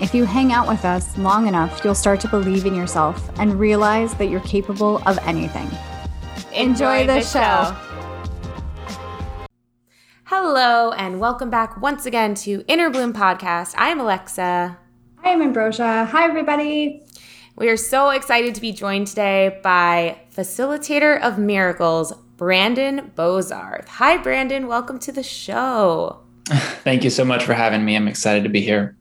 if you hang out with us long enough, you'll start to believe in yourself and realize that you're capable of anything. Enjoy, Enjoy the, the show. show. Hello, and welcome back once again to Inner Bloom Podcast. I'm Alexa. I'm Ambrosia. Hi, everybody. We are so excited to be joined today by Facilitator of Miracles, Brandon Bozarth. Hi, Brandon. Welcome to the show. Thank you so much for having me. I'm excited to be here.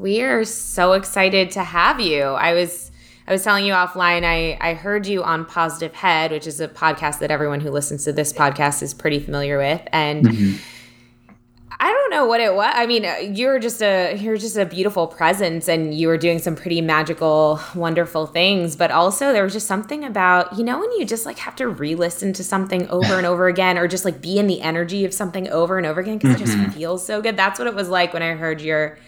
We are so excited to have you. I was I was telling you offline, I, I heard you on Positive Head, which is a podcast that everyone who listens to this podcast is pretty familiar with. And mm-hmm. I don't know what it was. I mean, you're just a you're just a beautiful presence, and you were doing some pretty magical, wonderful things. But also, there was just something about you know when you just like have to re-listen to something over and over again, or just like be in the energy of something over and over again because mm-hmm. it just feels so good. That's what it was like when I heard your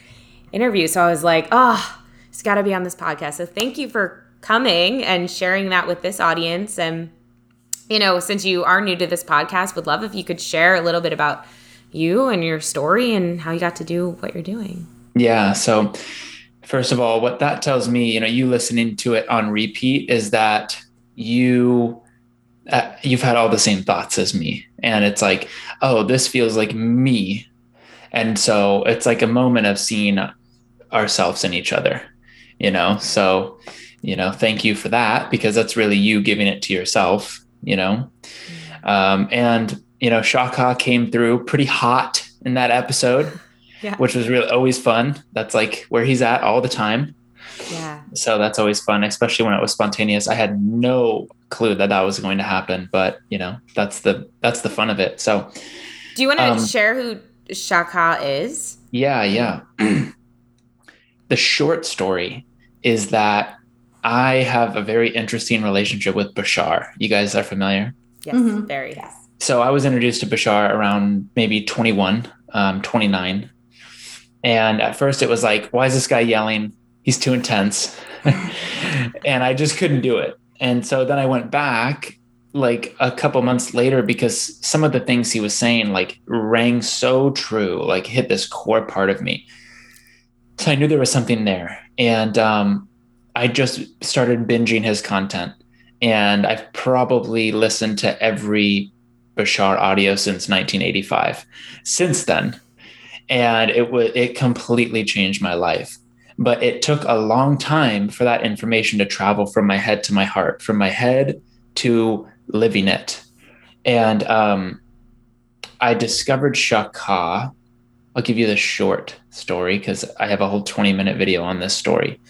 interview. So I was like, oh, it's got to be on this podcast. So thank you for coming and sharing that with this audience. And you know, since you are new to this podcast, would love if you could share a little bit about you and your story and how you got to do what you're doing. Yeah. So, first of all, what that tells me, you know, you listening to it on repeat is that you uh, you've had all the same thoughts as me and it's like oh this feels like me and so it's like a moment of seeing ourselves and each other you know so you know thank you for that because that's really you giving it to yourself you know mm. um, and you know, Shaka came through pretty hot in that episode, yeah. which was really always fun. That's like where he's at all the time. Yeah. So that's always fun, especially when it was spontaneous. I had no clue that that was going to happen, but you know, that's the that's the fun of it. So, do you want to um, share who Shaka is? Yeah, yeah. the short story is that I have a very interesting relationship with Bashar. You guys are familiar? Yes, mm-hmm. very. Yes so I was introduced to Bashar around maybe 21, um, 29. And at first it was like, why is this guy yelling? He's too intense. and I just couldn't do it. And so then I went back like a couple months later because some of the things he was saying like rang so true, like hit this core part of me. So I knew there was something there. And um, I just started binging his content. And I've probably listened to every Bashar audio since 1985. Since then, and it was it completely changed my life. But it took a long time for that information to travel from my head to my heart, from my head to living it. And um, I discovered Shaka. I'll give you the short story because I have a whole 20 minute video on this story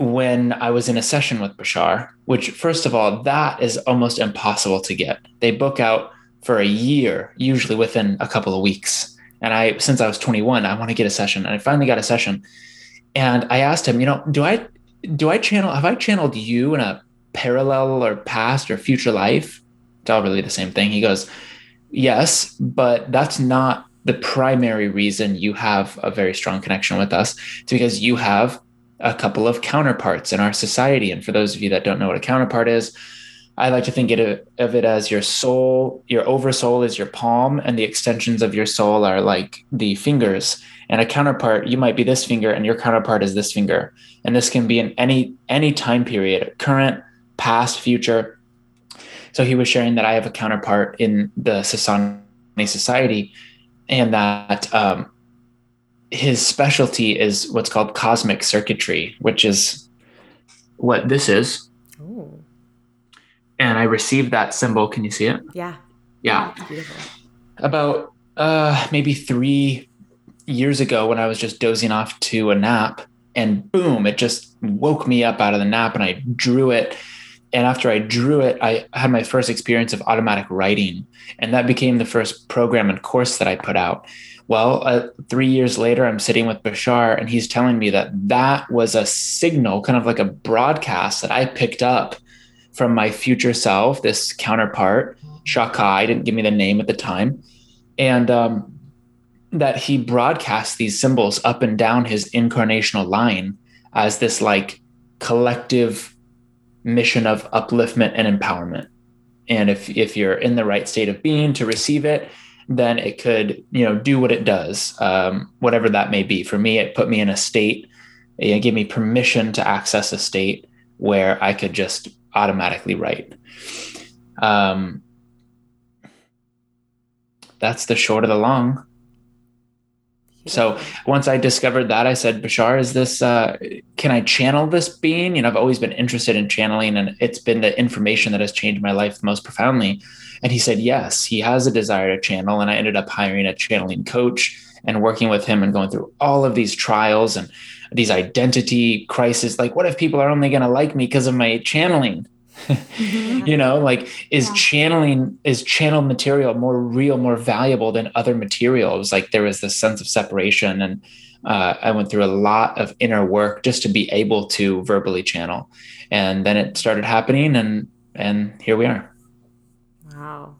when I was in a session with Bashar, which, first of all, that is almost impossible to get. They book out for a year, usually within a couple of weeks. And I, since I was 21, I want to get a session. And I finally got a session. And I asked him, you know, do I, do I channel, have I channeled you in a parallel or past or future life? It's all really the same thing. He goes, yes, but that's not the primary reason you have a very strong connection with us. is because you have a couple of counterparts in our society. And for those of you that don't know what a counterpart is, I like to think of it as your soul, your oversoul is your palm, and the extensions of your soul are like the fingers. And a counterpart, you might be this finger, and your counterpart is this finger. And this can be in any any time period, current, past, future. So he was sharing that I have a counterpart in the Essassani society, and that um, his specialty is what's called cosmic circuitry, which is what this is. Ooh. and I received that symbol. Can you see it? Yeah. Yeah. Beautiful. About uh, maybe three years ago when I was just dozing off to a nap, and boom, it just woke me up out of the nap, and I drew it. And after I drew it, I had my first experience of automatic writing, and that became the first program and course that I put out. Well, uh, three years later, I'm sitting with Bashar, and he's telling me that that was a signal, kind of like a broadcast that I picked up from my future self, this counterpart, Shaka. I didn't give me the name at the time. And um, that he broadcasts these symbols up and down his incarnational line as this like collective mission of upliftment and empowerment. And if, if you're in the right state of being to receive it, then it could you know do what it does um, whatever that may be. For me it put me in a state it gave me permission to access a state where i could just automatically write. Um, that's the short of the long so once I discovered that, I said, Bashar, is this, uh, can I channel this being? You know, I've always been interested in channeling, and it's been the information that has changed my life most profoundly. And he said, yes, he has a desire to channel. And I ended up hiring a channeling coach and working with him and going through all of these trials and these identity crises. Like, what if people are only going to like me because of my channeling? Mm-hmm. you know like is yeah. channeling is channeled material more real more valuable than other materials like there was this sense of separation and uh, i went through a lot of inner work just to be able to verbally channel and then it started happening and and here we are Wow.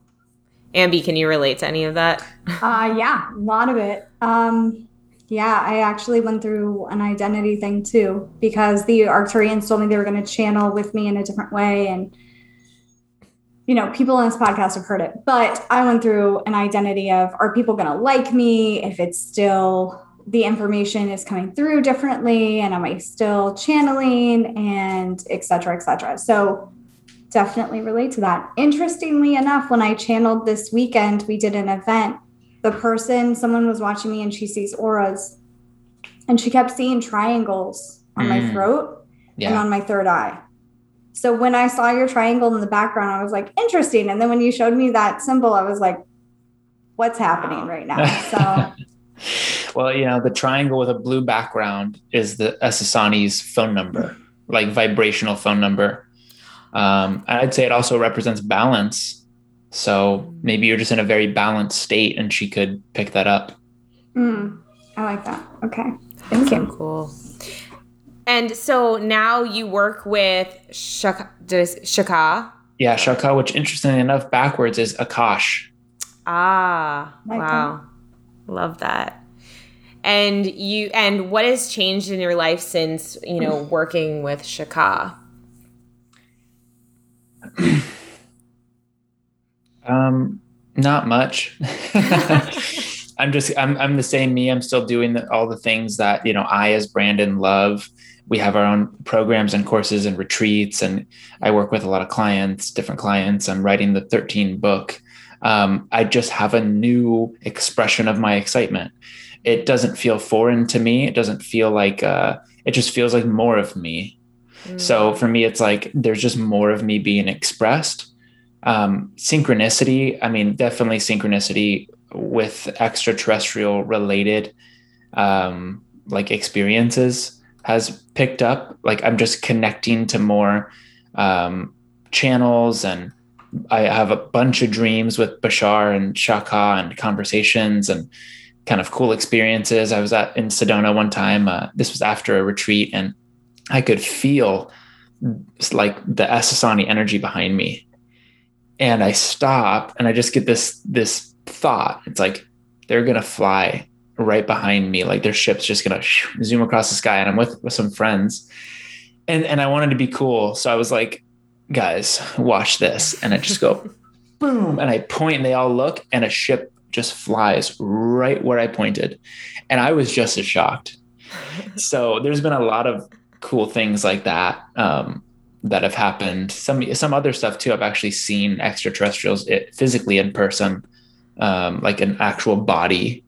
Ambi, can you relate to any of that? uh, yeah, a lot of it. Um, yeah, I actually went through an identity thing too because the Arcturians told me they were going to channel with me in a different way. And, you know, people on this podcast have heard it, but I went through an identity of are people going to like me if it's still the information is coming through differently and am I still channeling and et cetera, et cetera. So definitely relate to that. Interestingly enough, when I channeled this weekend, we did an event. The person, someone was watching me and she sees auras and she kept seeing triangles on mm. my throat yeah. and on my third eye. So when I saw your triangle in the background, I was like, interesting. And then when you showed me that symbol, I was like, what's happening right now? So well, you know, the triangle with a blue background is the Essassani's phone number, like vibrational phone number. Um, I'd say it also represents balance. So maybe you're just in a very balanced state and she could pick that up. Mm, I like that. Okay. Thank you. Cool. And so now you work with Shaka. Shaka. Yeah, Shaka, which interestingly enough, backwards is Akash. Ah, like wow. That. Love that. And you and what has changed in your life since, you know, working with Shaka? um, not much. I'm just I'm I'm the same me. I'm still doing the, all the things that you know I as Brandon love. We have our own programs and courses and retreats, and I work with a lot of clients, different clients. I'm writing the 13 book. Um, I just have a new expression of my excitement. It doesn't feel foreign to me. It doesn't feel like uh, it just feels like more of me. So mm. for me, it's like there's just more of me being expressed. Um, synchronicity, I mean, definitely synchronicity with extraterrestrial related um, like experiences has picked up. Like I'm just connecting to more um, channels and I have a bunch of dreams with Bashar and Shaka and conversations and kind of cool experiences. I was at in Sedona one time. Uh, this was after a retreat, and I could feel like the Essassani energy behind me. And I stop and I just get this this thought. It's like they're gonna fly right behind me, like their ship's just gonna zoom across the sky. And I'm with with some friends, and and I wanted to be cool, so I was like, guys, watch this, and I just go boom, and I point, and they all look, and a ship just flies right where I pointed, and I was just as shocked. So there's been a lot of cool things like that um, that have happened. Some some other stuff too. I've actually seen extraterrestrials it, physically in person, um, like an actual body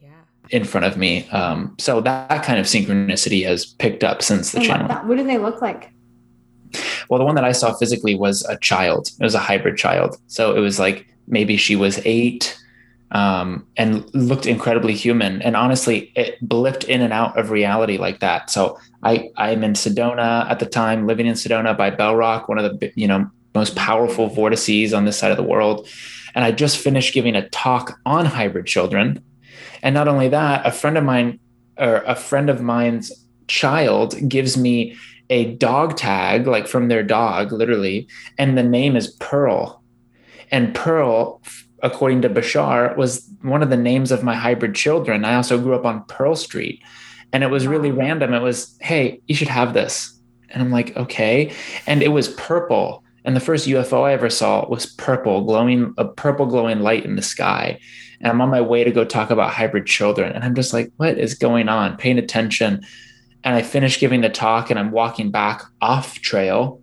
yeah. in front of me. Um, so that, that, kind of synchronicity has picked up since the channel. What do they look like? Well, the one that I saw physically was a child. It was a hybrid child. So it was like maybe she was eight um, and looked incredibly human. And honestly, it blipped in and out of reality like that. So I, I'm in Sedona at the time, living in Sedona by Bell Rock, one of the you know most powerful vortices on this side of the world. And I just finished giving a talk on hybrid children. And not only that, a friend of mine or a friend of mine's child gives me a dog tag, like from their dog, literally, and the name is Pearl. And Pearl, according to Bashar, was one of the names of my hybrid children. I also grew up on Pearl Street. And it was really random. It was, hey, you should have this. And I'm like, okay. And it was purple. And the first UFO I ever saw was purple, glowing, a purple glowing light in the sky. And I'm on my way to go talk about hybrid children. And I'm just like, what is going on? Paying attention. And I finish giving the talk and I'm walking back off trail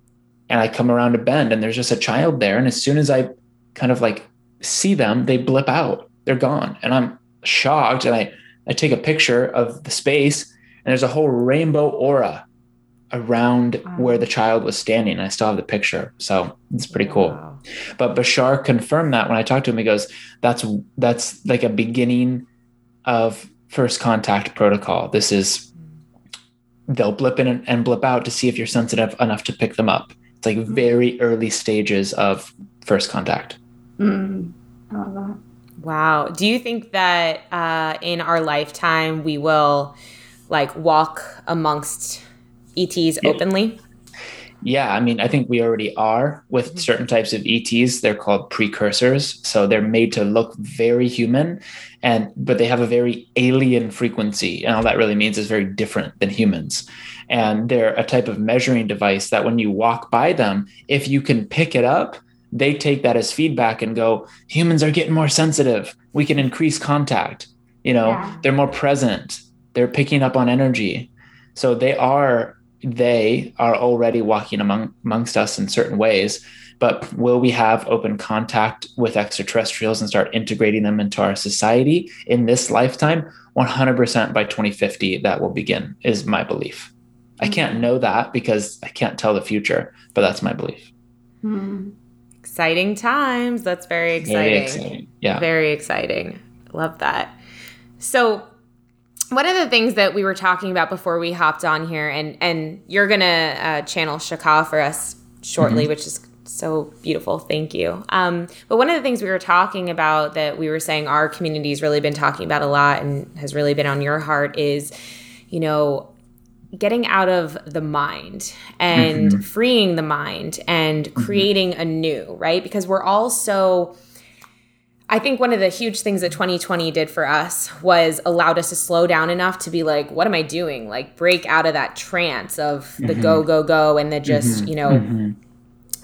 and I come around a bend and there's just a child there. And as soon as I kind of like see them, they blip out. They're gone. And I'm shocked. And I, I take a picture of the space and there's a whole rainbow aura around wow. where the child was standing. I still have the picture. So it's pretty cool. Wow. But Bashar confirmed that when I talked to him, he goes, that's, that's like a beginning of first contact protocol. This is, they'll blip in and blip out to see if you're sensitive enough to pick them up. It's like mm. very early stages of first contact. Mm. I love that. Wow. Do you think that uh, in our lifetime we will like walk amongst ETs yeah. openly? Yeah, I mean, I think we already are with mm-hmm. certain types of ETs. They're called precursors, so they're made to look very human, and but they have a very alien frequency, and all that really means is very different than humans. And they're a type of measuring device that when you walk by them, if you can pick it up, they take that as feedback and go, humans are getting more sensitive. We can increase contact. You know, yeah. they're more present. They're picking up on energy. So they are they are already walking among amongst us in certain ways. But will we have open contact with extraterrestrials and start integrating them into our society in this lifetime? 100% by 2050, that will begin, is my belief. I can't mm-hmm. know that because I can't tell the future, but that's my belief. Hmm exciting times. That's very exciting. Very exciting. Yeah. Very exciting. Love that. So, one of the things that we were talking about before we hopped on here, and and you're gonna uh, channel Shaka for us shortly, mm-hmm. which is so beautiful. Thank you. Um, but one of the things we were talking about that we were saying our community's really been talking about a lot and has really been on your heart is, you know, getting out of the mind and mm-hmm. freeing the mind and mm-hmm. creating mm-hmm. anew, right? Because we're all so. I think one of the huge things that 2020 did for us was allowed us to slow down enough to be like, what am I doing? Like, break out of that trance of the mm-hmm. go, go, go, and the just, mm-hmm. you know, mm-hmm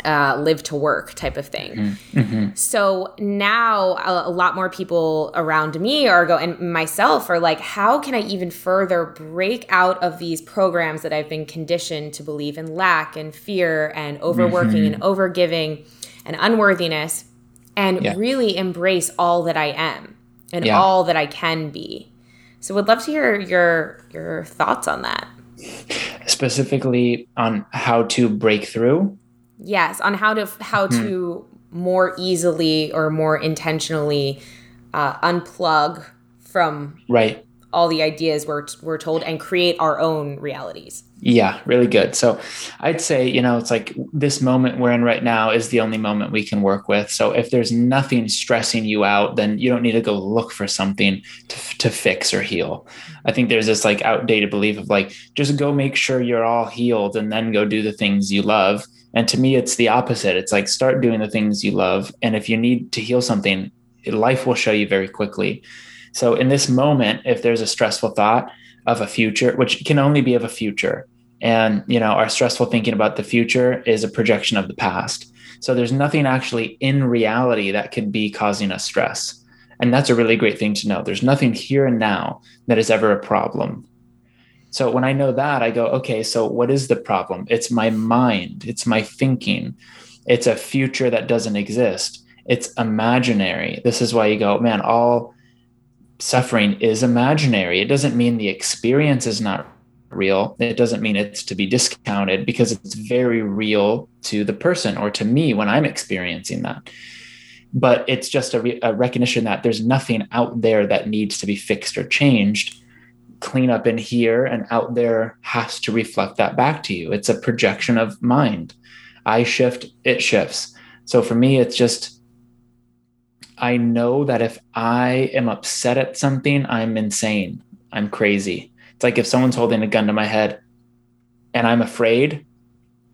uh, live to work type of thing. Mm-hmm. mm-hmm. So now a, a, lot more people around me are going, and myself are like, how can I even further break out of these programs that I've been conditioned to believe in lack and fear and overworking mm-hmm. and overgiving and unworthiness and yeah. really embrace all that I am and yeah. all that I can be. So would love to hear your your thoughts on that. Specifically on how to break through Yes, on how to how hmm. to more easily or more intentionally uh, unplug from right all the ideas we're we're told and create our own realities. Yeah, really good. So I'd say, you know, it's like this moment we're in right now is the only moment we can work with. So if there's nothing stressing you out, then you don't need to go look for something to, to fix or heal. I think there's this like outdated belief of like, just go make sure you're all healed and then go do the things you love. And to me, it's the opposite. It's like start doing the things you love. And if you need to heal something, life will show you very quickly. So in this moment, if there's a stressful thought of a future, which can only be of a future, and you know, our stressful thinking about the future is a projection of the past. So there's nothing actually in reality that could be causing us stress. And that's a really great thing to know. There's nothing here and now that is ever a problem. So when I know that, I go, okay, so what is the problem? It's my mind, it's my thinking, it's a future that doesn't exist, it's imaginary. This is why you go, man, all suffering is imaginary. It doesn't mean the experience is not real, it doesn't mean it's to be discounted because it's very real to the person or to me when I'm experiencing that. But it's just a, re- a recognition that there's nothing out there that needs to be fixed or changed. Clean up in here and out there has to reflect that back to you. It's a projection of mind. I shift, it shifts. So for me, it's just I know that if I am upset at something, I'm insane. I'm crazy. It's like if someone's holding a gun to my head and I'm afraid,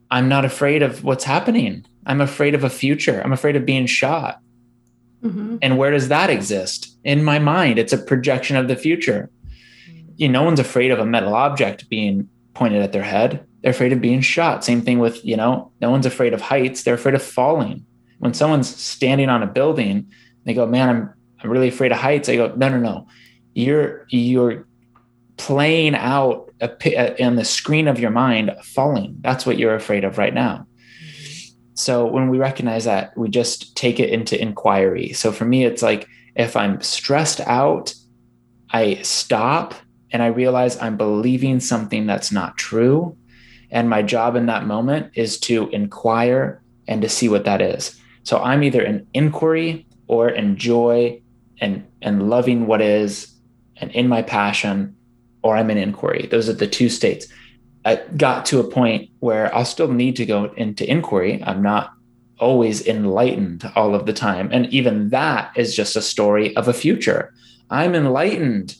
I'm not afraid of what's happening. I'm afraid of a future. I'm afraid of being shot. Mm-hmm. And where does that exist? In my mind, it's a projection of the future. You know, no one's afraid of a metal object being pointed at their head. They're afraid of being shot. Same thing with, you know, no one's afraid of heights. They're afraid of falling. When someone's standing on a building, they go, man, I'm I'm really afraid of heights. I go, no, no, no. You're you're playing out a, a, uh, on the screen of your mind falling. That's what you're afraid of right now. So when we recognize that, we just take it into inquiry. So for me, it's like if I'm stressed out, I stop and I realize I'm believing something that's not true. And my job in that moment is to inquire and to see what that is. So I'm either in inquiry or enjoy and and loving what is and in my passion or I'm in inquiry. Those are the two states. I got to a point where I'll still need to go into inquiry. I'm not always enlightened all of the time. And even that is just a story of a future. I'm enlightened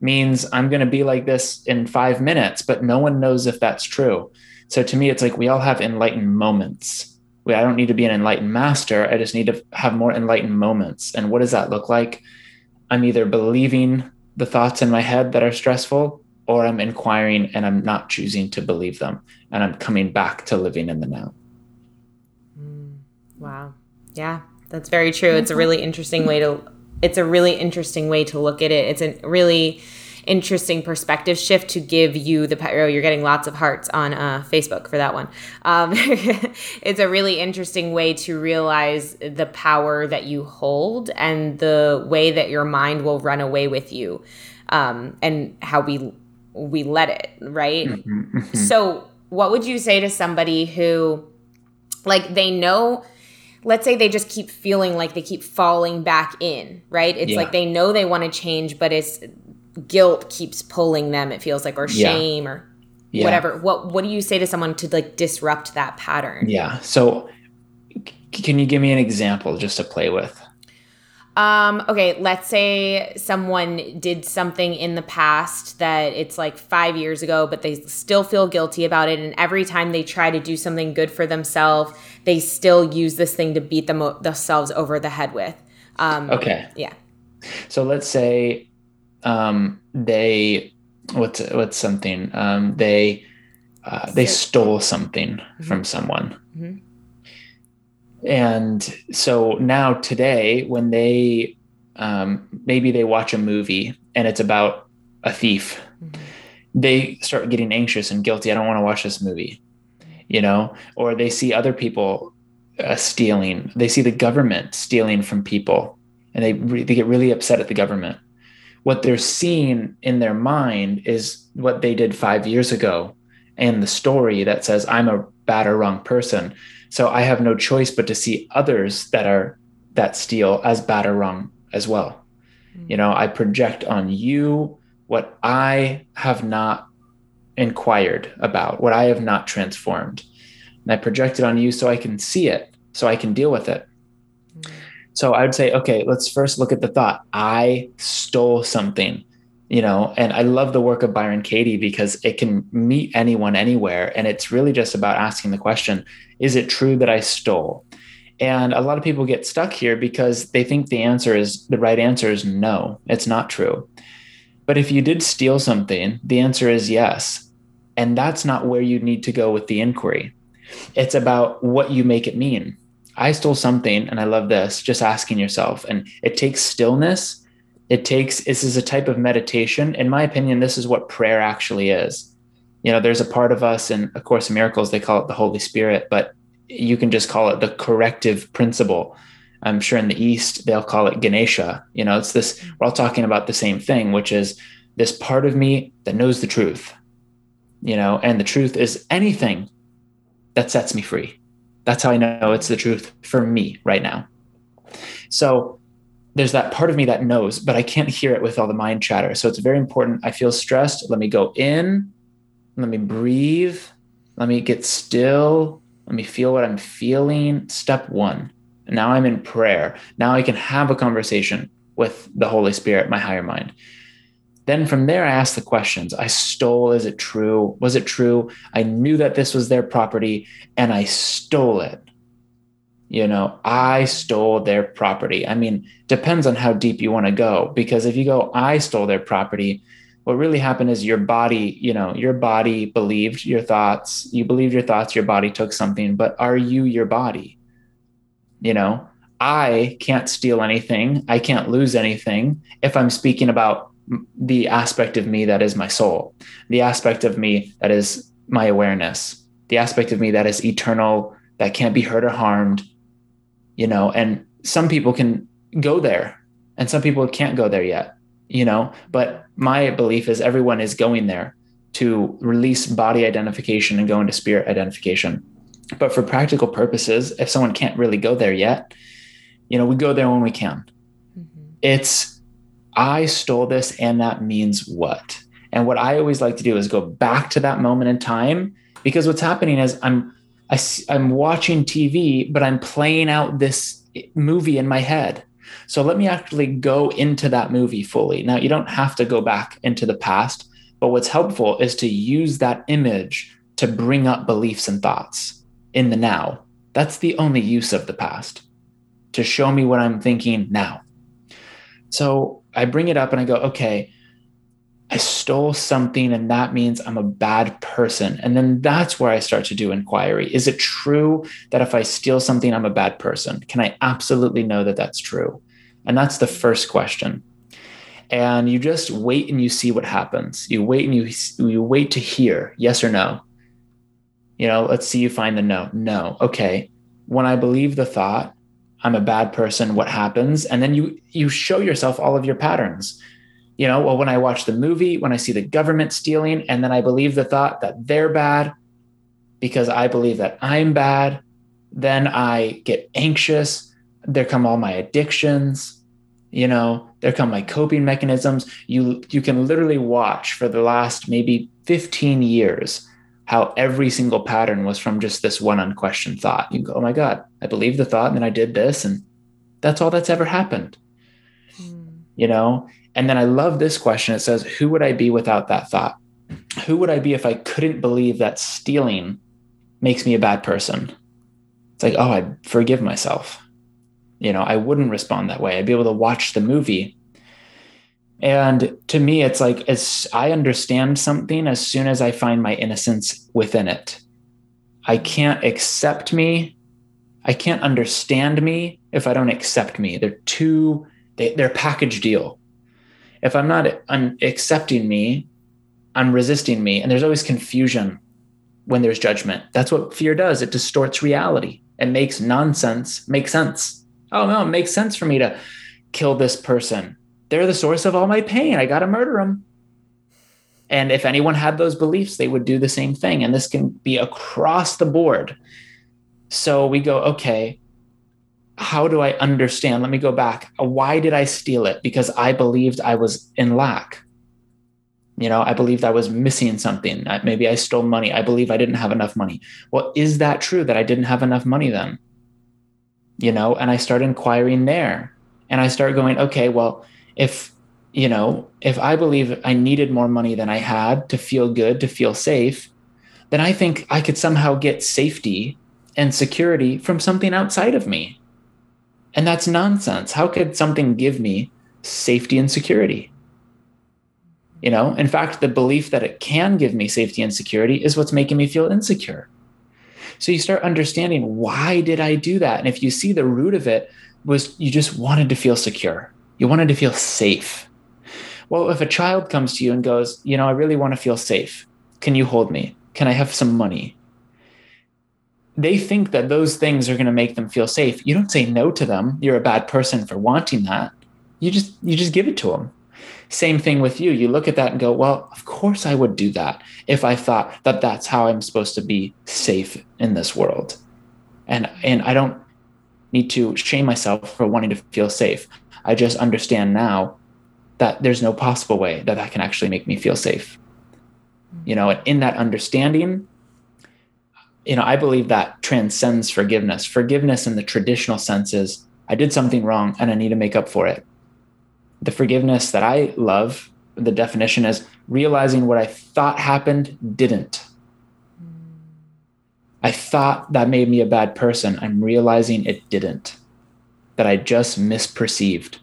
means I'm going to be like this in five minutes, but no one knows if that's true. So to me, it's like we all have enlightened moments. I don't need to be an enlightened master. I just need to have more enlightened moments. And what does that look like? I'm either believing the thoughts in my head that are stressful, or I'm inquiring and I'm not choosing to believe them. And I'm coming back to living in the now. Mm, wow. Yeah, that's very true. It's a really interesting way to it's a really interesting way to look at it. It's a really interesting perspective shift to give you the oh, you're getting lots of hearts on uh, facebook for that one um, it's a really interesting way to realize the power that you hold and the way that your mind will run away with you um, and how we we let it right mm-hmm, mm-hmm. so what would you say to somebody who like they know let's say they just keep feeling like they keep falling back in, right? It's yeah. like they know they want to change, but it's guilt keeps pulling them it feels like or shame yeah. or yeah. whatever. What what do you say to someone to like disrupt that pattern? Yeah. So can you give me an example just to play with? Um okay let's say someone did something in the past that it's like 5 years ago but they still feel guilty about it and every time they try to do something good for themselves they still use this thing to beat them themselves over the head with. Um okay. yeah. So let's say um, they what's what's something um, they uh, they stole something mm-hmm. from someone. Mm-hmm. And so now today, when they um, maybe they watch a movie and it's about a thief, mm-hmm. they start getting anxious and guilty. I don't want to watch this movie, you know, or they see other people uh, stealing. They see the government stealing from people, and they re- they get really upset at the government what they're seeing in their mind is what they did five years ago and the story that says i'm a bad or wrong person. So i have no choice but to see others that are that steal as bad or wrong as well. Mm-hmm. you know i project on you what i have not inquired about what i have not transformed. And i project it on you so i can see it so i can deal with it so I would say, okay, let's first look at the thought. I stole something, you know, and I love the work of Byron Katie because it can meet anyone anywhere. And it's really just about asking the question, is it true that I stole? And a lot of people get stuck here because they think the answer is the right answer is no, it's not true. But if you did steal something, the answer is yes. And that's not where you need to go with the inquiry. It's about what you make it mean I stole something and I love this, just asking yourself. And it takes stillness. It takes, this is a type of meditation. In my opinion, this is what prayer actually is. You know, there's a part of us in A Course in Miracles, they call it the Holy Spirit, but you can just call it the corrective principle. I'm sure in the East, they'll call it Ganesha. You know, it's this, we're all talking about the same thing, which is this part of me that knows the truth. you know, and the truth is anything that sets me free. That's how I know it's the truth for me right now. So there's that part of me that knows, but I can't hear it with all the mind chatter. So it's very important. I feel stressed. Let me go in. Let me breathe. Let me get still. Let me feel what I'm feeling. Step one. Now I'm in prayer. Now I can have a conversation with the Holy Spirit, my higher mind. Then from there, I ask the questions. I stole. Is it true? Was it true? I knew that this was their property and I stole it. You know, I stole their property. I mean, depends on how deep you want to go. Because if you go, I stole their property, what really happened is your body, you know, your body believed your thoughts. You believed your thoughts, your body took something, but are you your body? You know, I can't steal anything. I can't lose anything if I'm speaking about the aspect of me that is my soul, the aspect of me that is my awareness, the aspect of me that is eternal, that can't be hurt or harmed, you know, and some people can go there and some people can't go there yet, you know, but my belief is everyone is going there to release body identification and go into spirit identification. But for practical purposes, if someone can't really go there yet, you know, we go there when we can. Mm-hmm. It's, I stole this and that means what? And what I always like to do is go back to that moment in time because what's happening is I'm I, I'm watching TV, but I'm playing out this movie in my head. So let me actually go into that movie fully. Now, you don't have to go back into the past, but what's helpful is to use that image to bring up beliefs and thoughts in the now. That's the only use of the past to show me what I'm thinking now. So I bring it up and I go, okay, I stole something and that means I'm a bad person. And then that's where I start to do inquiry. Is it true that if I steal something, I'm a bad person? Can I absolutely know that that's true? And that's the first question. And you just wait and you see what happens. You wait and you you wait to hear yes or no. You know, let's see you find the no. No. Okay. When I believe the thought, I'm a bad person, what happens? And then you you show yourself all of your patterns you know, well, when I watch the movie, when I see the government stealing, and then I believe the thought that they're bad because I believe that I'm bad, then I get anxious. There come all my addictions, you know, there come my coping mechanisms. You you can literally watch for the last maybe 15 years how every single pattern was from just this one unquestioned thought. You go, oh my God, I believe the thought, and then I did this, and that's all that's ever happened. Mm. You know, and then I love this question. It says, Who would I be without that thought? Who would I be if I couldn't believe that stealing makes me a bad person? It's like, oh, I forgive myself. You know, I wouldn't respond that way. I'd be able to watch the movie. And to me, it's like as I understand something as soon as I find my innocence within it. I can't accept me. I can't understand me if I don't accept me. They're two, they, they're package deal if I'm not accepting me, I'm resisting me. And there's always confusion when there's judgment. That's what fear does. It distorts reality and makes nonsense make sense. Oh no, it makes sense for me to kill this person. They're the source of all my pain. I got to murder them. And if anyone had those beliefs, they would do the same thing. And this can be across the board. So we go, okay, how do I understand? Let me go back. Why did I steal it? Because I believed I was in lack. You know, I believed I was missing something. Maybe I stole money. I believe I didn't have enough money. Well, is that true that I didn't have enough money then? You know, and I start inquiring there. And I start going, okay, well, if, you know, if I believe I needed more money than I had to feel good, to feel safe, then I think I could somehow get safety and security from something outside of me and that's nonsense. How could something give me safety and security? You know, in fact, the belief that it can give me safety and security is what's making me feel insecure. So you start understanding why did I do that? And if you see the root of it was you just wanted to feel secure. You wanted to feel safe. Well, if a child comes to you and goes, you know, I really want to feel safe. Can you hold me? Can I have some money? they think that those things are going to make them feel safe. You don't say no to them. You're a bad person for wanting that. You just you just give it to them. Same thing with you. You look at that and go, well, of course I would do that if I thought that that's how I'm supposed to be safe in this world. And and I don't need to shame myself for wanting to feel safe. I just understand now that there's no possible way that that can actually make me feel safe. You know, and in that understanding, you know, I believe that transcends forgiveness. Forgiveness in the traditional sense is I did something wrong and I need to make up for it. The forgiveness that I love, the definition is realizing what I thought happened didn't. I thought that made me a bad person. I'm realizing it didn't. That I just misperceived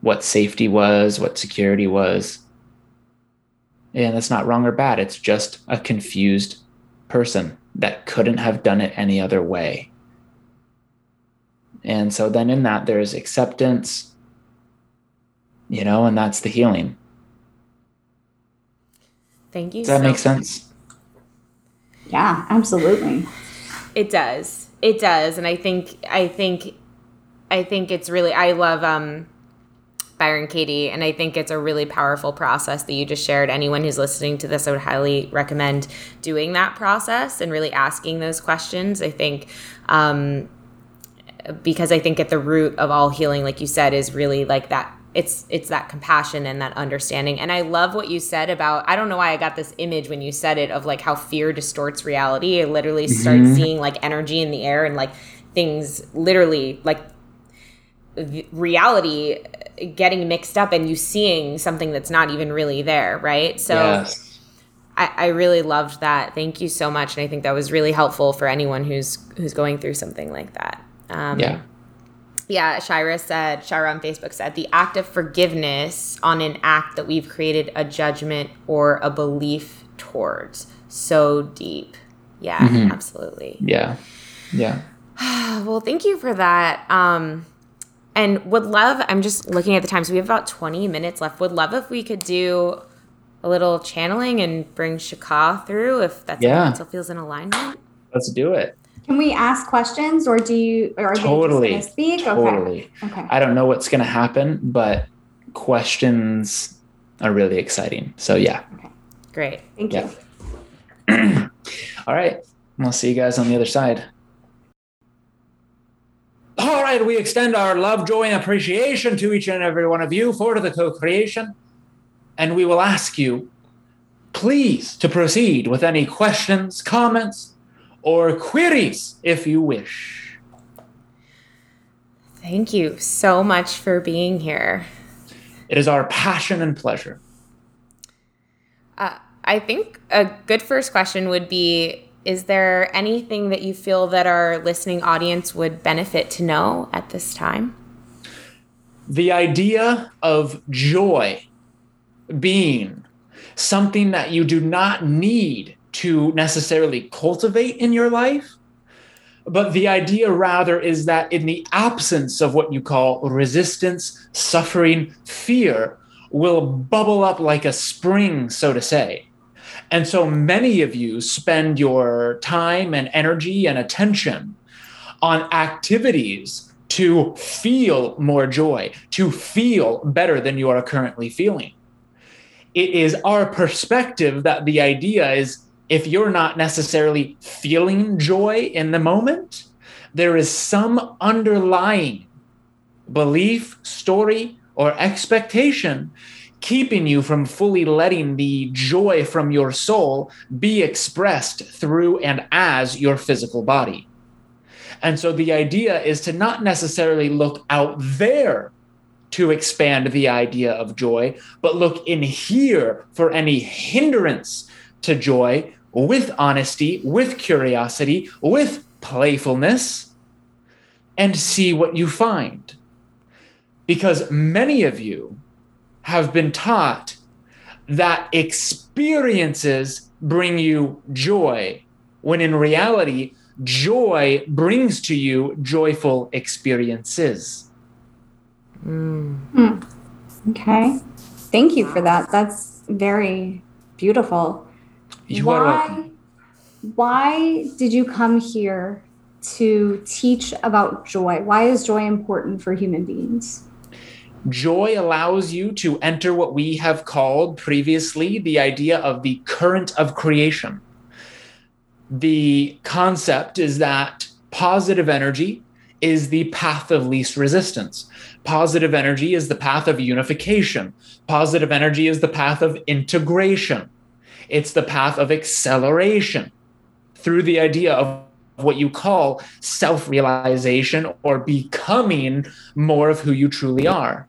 what safety was, what security was. And that's not wrong or bad. It's just a confused person that couldn't have done it any other way. And so then in that, there's acceptance, you know, and that's the healing. Thank you. Does that so make sense? Yeah, absolutely. It does. It does. And I think I think I think it's really I love um Byron Katie and I think it's a really powerful process that you just shared. Anyone who's listening to this I would highly recommend doing that process and really asking those questions. I think um because I think at the root of all healing like you said is really like that it's it's that compassion and that understanding and i love what you said about i don't know why i got this image when you said it of like how fear distorts reality i literally start Mhm. seeing like energy in the air and like things literally like reality getting mixed up and you seeing something that's not even really there right so yes. I, I really loved that thank you so much and i think that was really helpful for anyone who's who's going through something like that um, Yeah. yeah, Shira said, Shira on Facebook said, the act of forgiveness on an act that we've created a judgment or a belief towards. So deep. Yeah, Mhm. absolutely. Yeah. Yeah. well, thank you for that. Um, and would love, I'm just looking at the time, so we have about 20 minutes left. Would love if we could do a little channeling and bring Shaka through if that's Yeah. something that still feels in alignment. Let's do it. Can we ask questions or do you or are Totally. they just gonna speak? Totally. Okay. Okay. I don't know what's going to happen, but questions are really exciting. So, yeah. Okay. Great. Thank Yeah. you. All right. We'll see you guys on the other side. All right. We extend our love, joy, and appreciation to each and every one of you for the co creation. And we will ask you, please, to proceed with any questions, comments, or queries if you wish. Thank you so much for being here. It is our passion and pleasure. Uh, I think a good first question would be Is there anything that you feel that our listening audience would benefit to know at this time? the idea of joy being something that you do not need to necessarily cultivate in your life, but the idea rather is that in the absence of what you call resistance, suffering, fear will bubble up like a spring, so to say. And so many of you spend your time and energy and attention on activities to feel more joy, to feel better than you are currently feeling. It is our perspective that the idea is if you're not necessarily feeling joy in the moment, there is some underlying belief, story, or expectation keeping you from fully letting the joy from your soul be expressed through and as your physical body. And so the idea is to not necessarily look out there to expand the idea of joy, but look in here for any hindrance to joy with honesty, with curiosity, with playfulness, and see what you find. Because many of you have been taught that experiences bring you joy, when in reality, joy brings to you joyful experiences. Hmm. Okay. Thank you for that. That's very beautiful. You why. Why did you come here to teach about joy? Why is joy important for human beings? Joy allows you to enter what we have called previously the idea of the current of creation. The concept is that positive energy is the path of least resistance. Positive energy is the path of unification. Positive energy is the path of integration. It's the path of acceleration through the idea of what you call self realization or becoming more of who you truly are.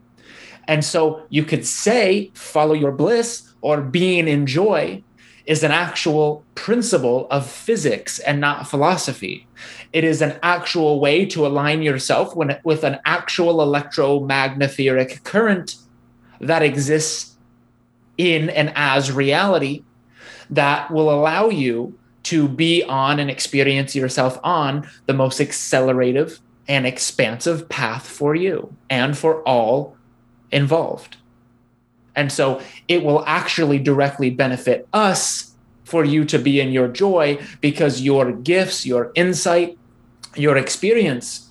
And so you could say, follow your bliss or being in joy is an actual principle of physics and not philosophy. It is an actual way to align yourself when, with an actual electromagnetic current that exists in and as reality that will allow you to be on and experience yourself on the most accelerative and expansive path for you and for all involved. And so it will actually directly benefit us for you to be in your joy because your gifts, your insight, your experience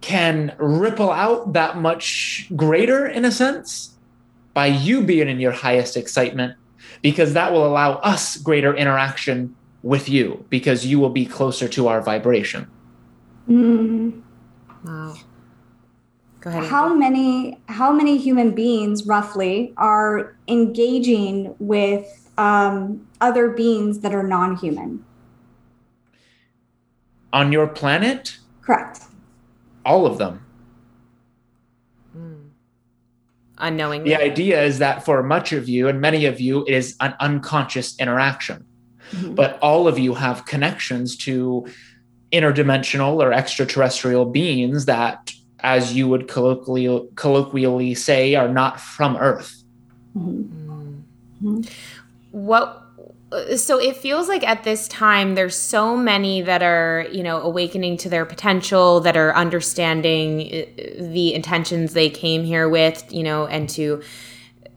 can ripple out that much greater in a sense by you being in your highest excitement because that will allow us greater interaction with you because you will be closer to our vibration. Mm. Wow. Go ahead. How many how many human beings roughly are engaging with um, other beings that are non-human? On your planet, Correct. all of them. Unknowingly. The idea is that for much of you and many of you, it is an unconscious interaction. Mhm. But all of you have connections to interdimensional or extraterrestrial beings that, as you would colloquially, colloquially say, are not from Earth. Mhm. Mm. what so it feels like at this time there's so many that are you know awakening to their potential that are understanding uh, the intentions they came here with you know and to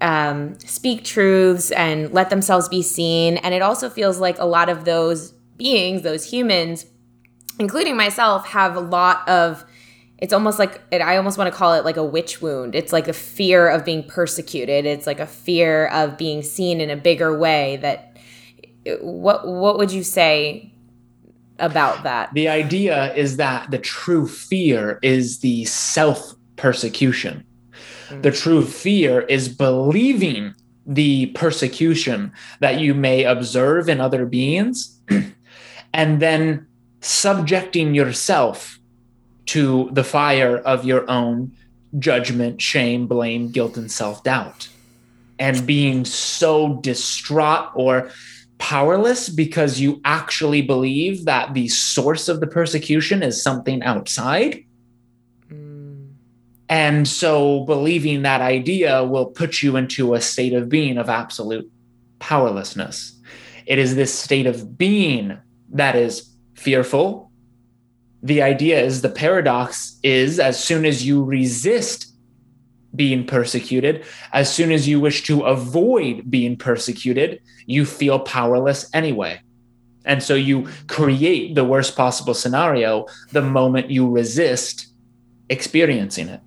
um, speak truths and let themselves be seen and it also feels like a lot of those beings those humans including myself have a lot of it's almost like it, i almost want to call it like a witch wound. It's like a fear of being persecuted. It's like a fear of being seen in a bigger way that what what would you say about that? The idea is that the true fear is the self persecution. Mm. The true fear is believing the persecution that you may observe in other beings and then subjecting yourself to the fire of your own judgment, shame, blame, guilt, and self doubt. And being so distraught or powerless because you actually believe that the source of the persecution is something outside. Mm. And so believing that idea will put you into a state of being of absolute powerlessness. It is this state of being that is fearful. The idea is the paradox is as soon as you resist being persecuted, as soon as you wish to avoid being persecuted, you feel powerless anyway. And so you create the worst possible scenario the moment you resist experiencing it.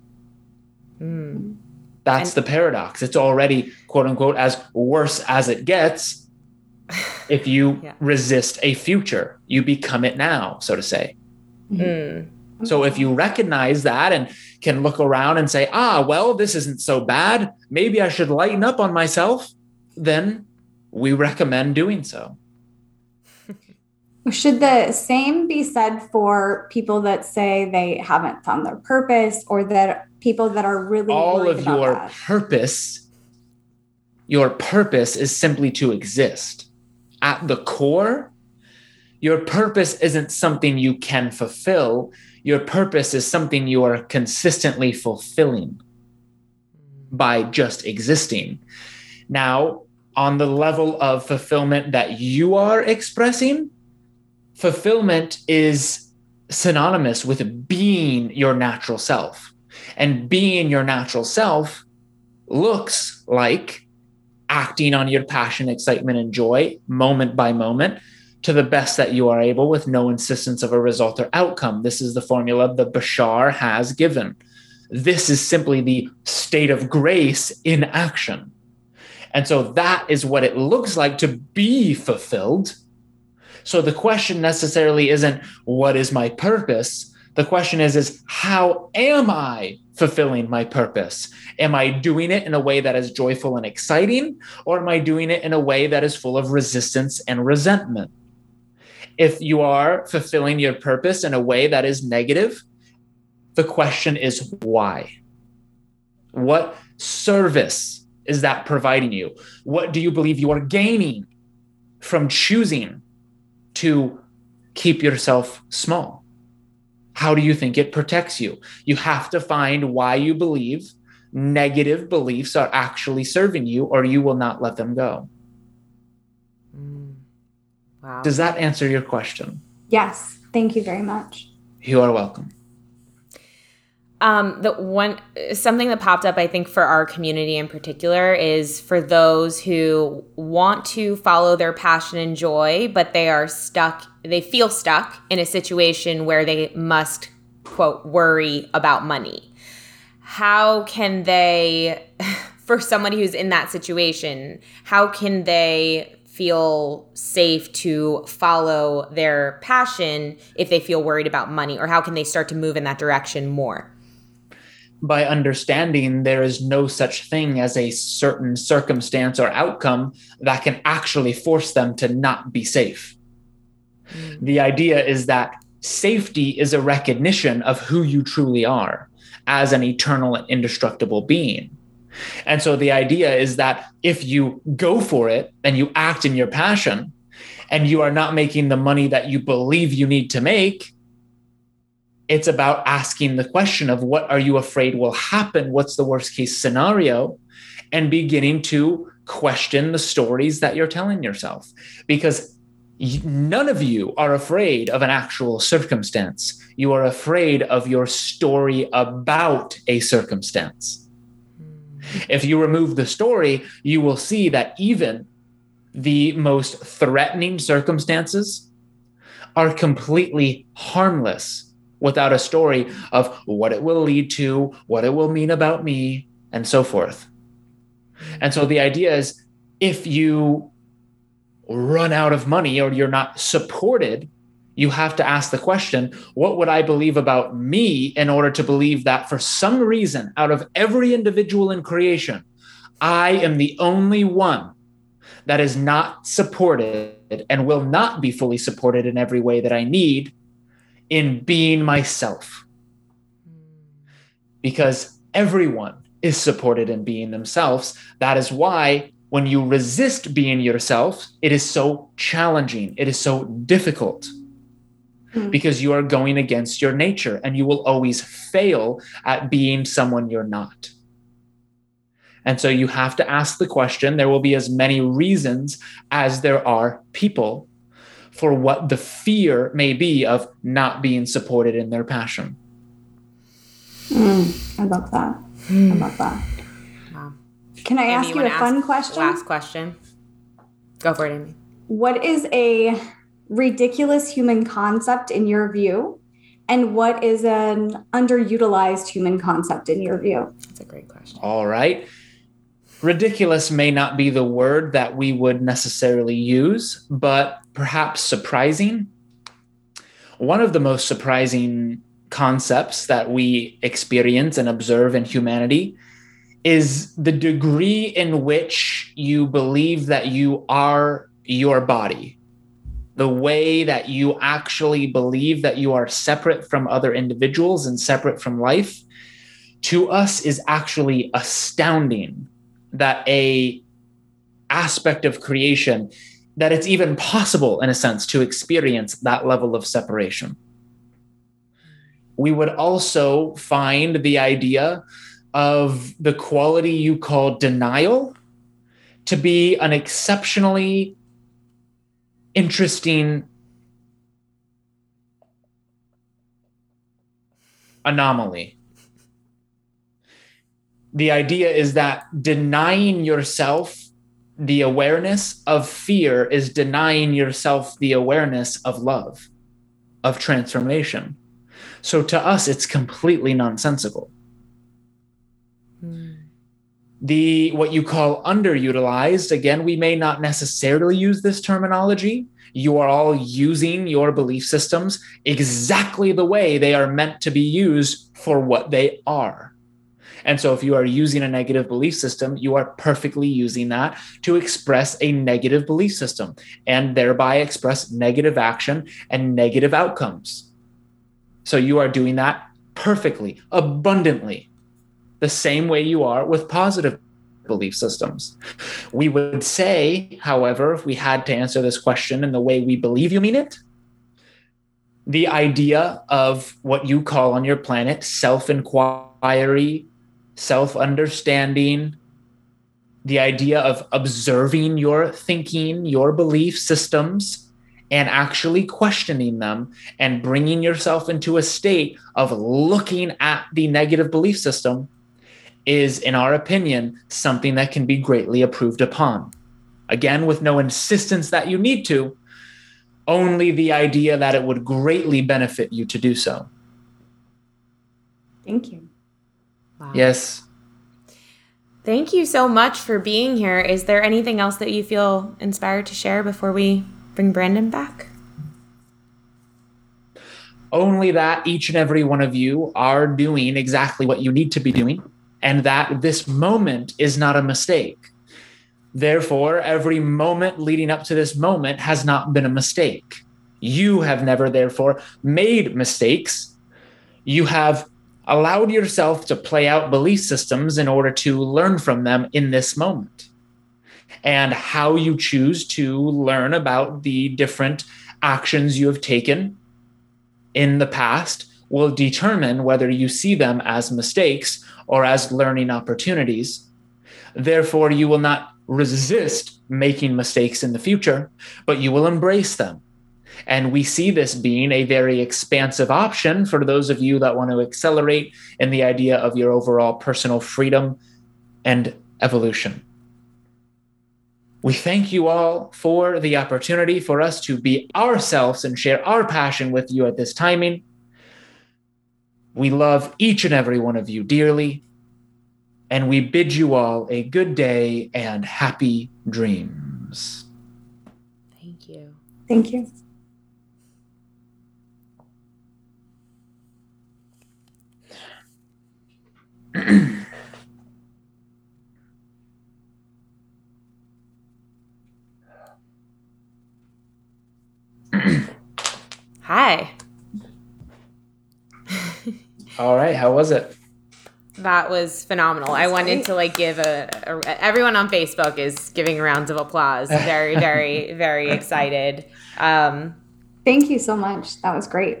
Mm. That's And- the paradox. It's already, quote unquote, as worse as it gets if you Yeah. resist a future. You become it now, so to say. Mm. So if you recognize that and can look around and say, ah, well, this isn't so bad, maybe I should lighten up on myself, then we recommend doing so. Should the same be said for people that say they haven't found their purpose or that people that are really All of your that? purpose, your purpose is simply to exist. At the core, your purpose isn't something you can fulfill. Your purpose is something you are consistently fulfilling by just existing. Now, on the level of fulfillment that you are expressing, fulfillment is synonymous with being your natural self. And being your natural self looks like acting on your passion, excitement, and joy moment by moment to the best that you are able with no insistence of a result or outcome. This is the formula the Bashar has given. This is simply the state of grace in action. And so that is what it looks like to be fulfilled. So the question necessarily isn't what is my purpose? The question is is how am I fulfilling my purpose? Am I doing it in a way that is joyful and exciting or am I doing it in a way that is full of resistance and resentment? If you are fulfilling your purpose in a way that is negative, the question is why? What service is that providing you? What do you believe you are gaining from choosing to keep yourself small? How do you think it protects you? You have to find why you believe negative beliefs are actually serving you, or you will not let them go. Wow. Does that answer your question? Yes. Thank you very much. You are welcome. Um, the one something that popped up, I think, for our community in particular is for those who want to follow their passion and joy, but they are stuck. They feel stuck in a situation where they must quote worry about money. How can they, for somebody who's in that situation, how can they feel safe to follow their passion if they feel worried about money, or how can they start to move in that direction more? by understanding there is no such thing as a certain circumstance or outcome that can actually force them to not be safe. Mm. The idea is that safety is a recognition of who you truly are as an eternal and indestructible being. And so the idea is that if you go for it and you act in your passion and you are not making the money that you believe you need to make, it's about asking the question of what are you afraid will happen? What's the worst case scenario? And beginning to question the stories that you're telling yourself. Because none of you are afraid of an actual circumstance. You are afraid of your story about a circumstance. If you remove the story, you will see that even the most threatening circumstances are completely harmless without a story of what it will lead to, what it will mean about me, and so forth. And so the idea is if you run out of money or you're not supported, you have to ask the question what would I believe about me in order to believe that for some reason, out of every individual in creation, I am the only one that is not supported and will not be fully supported in every way that I need in being myself. Because everyone is supported in being themselves. That is why when you resist being yourself, it is so challenging, it is so difficult. Hmm. Because you are going against your nature and you will always fail at being someone you're not. And so you have to ask the question. There will be as many reasons as there are people for what the fear may be of not being supported in their passion. Mm, I love that. Mm. I love that. Wow. Can I Amy, ask you, you a fun question? Last question. Go for it, Amy. What is a ridiculous human concept in your view? And what is an underutilized human concept in your view? That's a great question. All right ridiculous may not be the word that we would necessarily use, but perhaps surprising. One of the most surprising concepts that we experience and observe in humanity is the degree in which you believe that you are your body. The way that you actually believe that you are separate from other individuals and separate from life to us is actually astounding that a aspect of creation that it's even possible in a sense to experience that level of separation. We would also find the idea of the quality you call denial to be an exceptionally interesting anomaly the idea is that denying yourself the awareness of fear is denying yourself the awareness of love, of transformation. So to us, it's completely nonsensical. The what you call underutilized, again, we may not necessarily use this terminology. You are all using your belief systems exactly the way they are meant to be used for what they are. And so, if you are using a negative belief system, you are perfectly using that to express a negative belief system and thereby express negative action and negative outcomes. So, you are doing that perfectly, abundantly, the same way you are with positive belief systems. We would say, however, if we had to answer this question in the way we believe you mean it, the idea of what you call on your planet self inquiry, self understanding, the idea of observing your thinking, your belief systems, and actually questioning them and bringing yourself into a state of looking at the negative belief system is, in our opinion, something that can be greatly approved upon. Again, with no insistence that you need to, only the idea that it would greatly benefit you to do so. Thank you. Wow. Yes. Thank you so much for being here. Is there anything else that you feel inspired to share before we bring Brandon back? Only that each and every one of you are doing exactly what you need to be doing, and that this moment is not a mistake. Therefore, every moment leading up to this moment has not been a mistake. You have never, therefore, made mistakes. You have allowed yourself to play out belief systems in order to learn from them in this moment. And how you choose to learn about the different actions you have taken in the past will determine whether you see them as mistakes or as learning opportunities. Therefore, you will not resist making mistakes in the future, but you will embrace them. And we see this being a very expansive option for those of you that want to accelerate in the idea of your overall personal freedom and evolution. We thank you all for the opportunity for us to be ourselves and share our passion with you at this timing. We love each and every one of you dearly, and we bid you all a good day and happy dreams. Thank you. Thank you. Hi. All right, how was it? That was phenomenal. I wanted great. to like give a, a everyone on Facebook is giving rounds of applause. Very, very, very excited. Um, Thank you so much. That was great.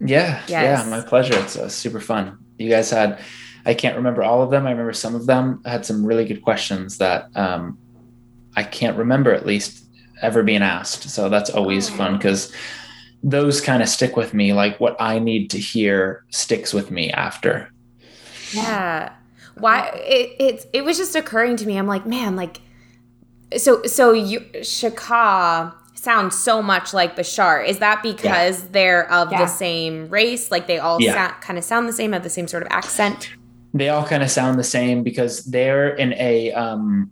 Yeah, Yes. yeah, my pleasure. It's uh, super fun. You guys had, I can't remember all of them. I remember some of them I had some really good questions that um, I can't remember at least ever being asked. So that's always fun because those kind of stick with me. Like what I need to hear sticks with me after. Yeah. Why it it it was just occurring to me. I'm like, man, like so so you Shaka sounds so much like Bashar. Is that because they're of Yeah. the same race? Like they all Yeah. sound, kind of sound the same, have the same sort of accent? They all kind of sound the same because they're in a um,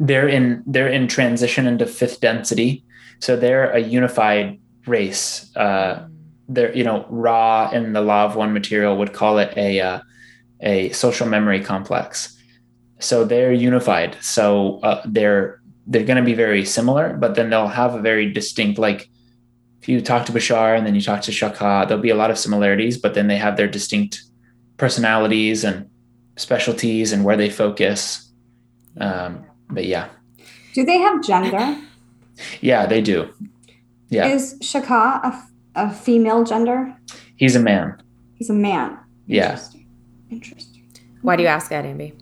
they're in they're in transition into fifth density. So they're a unified race. Uh, they're you know Ra in the law of one material would call it a uh, a social memory complex so they're unified so uh, they're they're going to be very similar but then they'll have a very distinct like if you talk to bashar and then you talk to shaka there'll be a lot of similarities but then they have their distinct personalities and specialties and where they focus um, but yeah Do they have gender? yeah they do yeah Is Shaka a, a female gender? he's a man He's a man. Yeah. Interesting. Interesting. Why do you ask that, Ambi?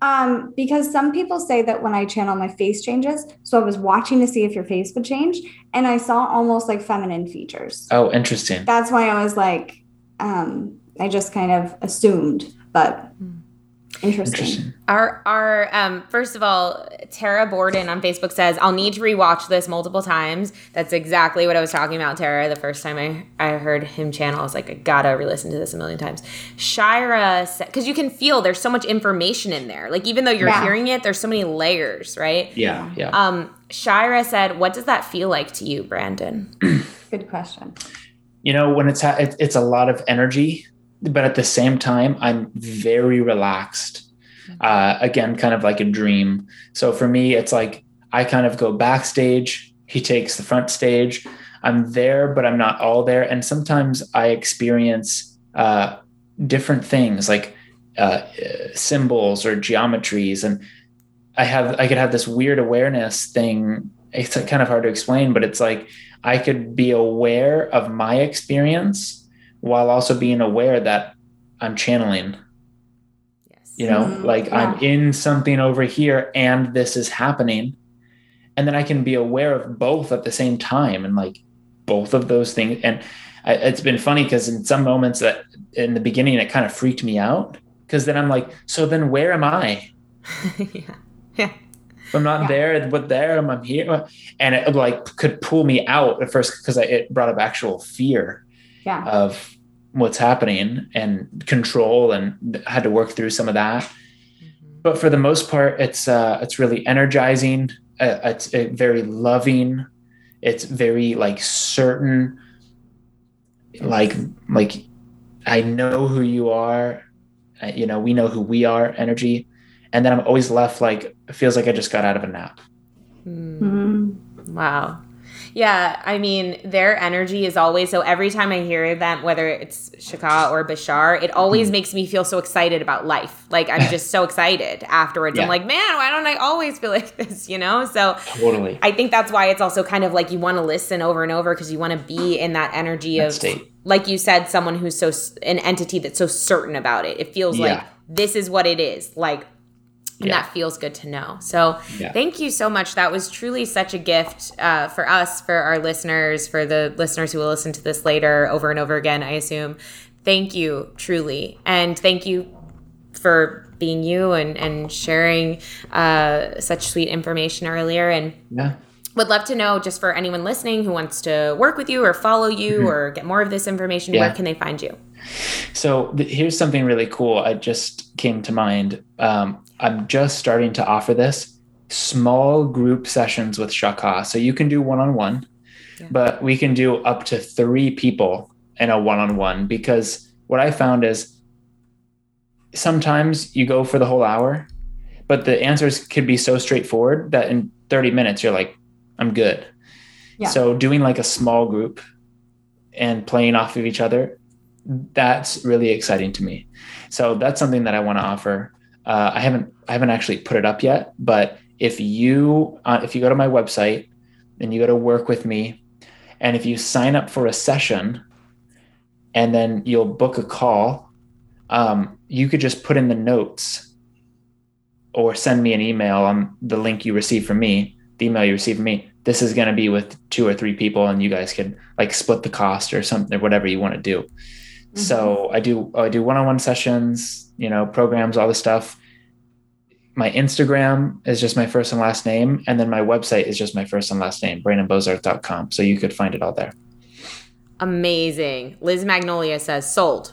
Um, because some people say that when I channel, my face changes. So I was watching to see if your face would change, and I saw almost like feminine features. oh interesting That's why I was like, um, I just kind of assumed, but Interesting. Interesting. Our our um first of all, Tara Borden on Facebook says, I'll need to rewatch this multiple times. That's exactly what I was talking about, Tara. The first time I, I heard him channel, I was like, I gotta re-listen to this a million times. Shira said because you can feel there's so much information in there. Like even though you're Yeah. hearing it, there's so many layers, right? Yeah, yeah. Um, Shira said, What does that feel like to you, Brandon? Good question. you know when it's ha- it, it's a lot of energy but at the same time i'm very relaxed uh, again kind of like a dream. So for me it's like i kind of go backstage he takes the front stage. I'm there but i'm not all there. And sometimes i experience uh, different things like uh, symbols or geometries. And i have i could have this weird awareness thing. It's kind of hard to explain but it's like I could be aware of my experience while also being aware that I'm channeling. Yes. You know, Mhm, like I'm in something over here and this is happening. And then I can be aware of both at the same time and like both of those things. And I, it's been funny because in some moments that in the beginning it kind of freaked me out because then I'm like, so then where am I? yeah. Yeah. I'm not Yeah. there, but there I'm, I'm here, and it like could pull me out at first because it brought up actual fear Yeah. of what's happening and control, and had to work through some of that. But for the most part, it's uh, it's really energizing. Uh, it's uh, very loving. It's very like certain, like like I know who you are. Uh, you know, we know who we are. Energy, and then I'm always left like it feels like I just got out of a nap. Hmm. Mhm. Wow. Yeah, I mean, their energy is always so every time I hear them, whether it's Shaka or Bashar, it always Mhm. makes me feel so excited about life. Like I'm just so excited afterwards. Yeah. I'm like, man, why don't I always feel like this, you know? So Totally. I think that's why it's also kind of like you want to listen over and over because you want to be in that energy That of state. like you said, someone who's so an entity that's so certain about it. It feels like this is what it is. Like and Yeah. that feels good to know. So Yeah. thank you so much. That was truly such a gift uh, for us, for our listeners, for the listeners who will listen to this later over and over again, I assume. Thank you, truly. And thank you for being you and, and sharing uh, such sweet information earlier. And Yeah. Would love to know just for anyone listening who wants to work with you or follow you or get more of this information, Yeah. where can they find you? So th- here's something really cool. I just came to mind. Um, I'm just starting to offer this small group sessions with Shaka. So you can do one on one, but we can do up to three people in a one on one because what I found is sometimes you go for the whole hour, but the answers could be so straightforward that in 30 minutes you're like, I'm good. Yeah. So doing like a small group and playing off of each other, that's really exciting to me. So that's something that I want to offer. Uh, I haven't I haven't actually put it up yet, but if you uh, if you go to my website and you go to work with me, and if you sign up for a session, and then you'll book a call, um, you could just put in the notes or send me an email on the link you receive from me, the email you receive from me. This is going to be with two or three people, and you guys can like split the cost or something or whatever you want to do. Mm-hmm. So I do I do one-on-one sessions, you know, programs, all this stuff. My Instagram is just my first and last name, and then my website is just my first and last name, brandonbozarth.com. So you could find it all there. Amazing. Liz Magnolia says sold.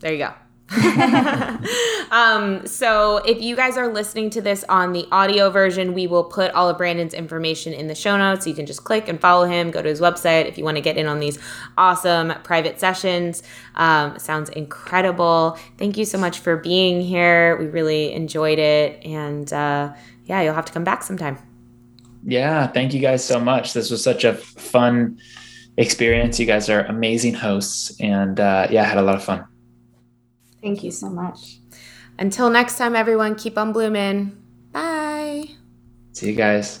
There you go. um, so if you guys are listening to this on the audio version, we will put all of Brandon's information in the show notes. You can just click and follow him, go to his website if you want to get in on these awesome private sessions. Um, sounds incredible. Thank you so much for being here. We really enjoyed it. And uh, yeah, you'll have to come back sometime. Yeah, thank you guys so much. This was such a fun experience. You guys are amazing hosts, and uh, yeah, I had a lot of fun. Thank you so much. Until next time, everyone, keep on blooming. Bye. See you guys.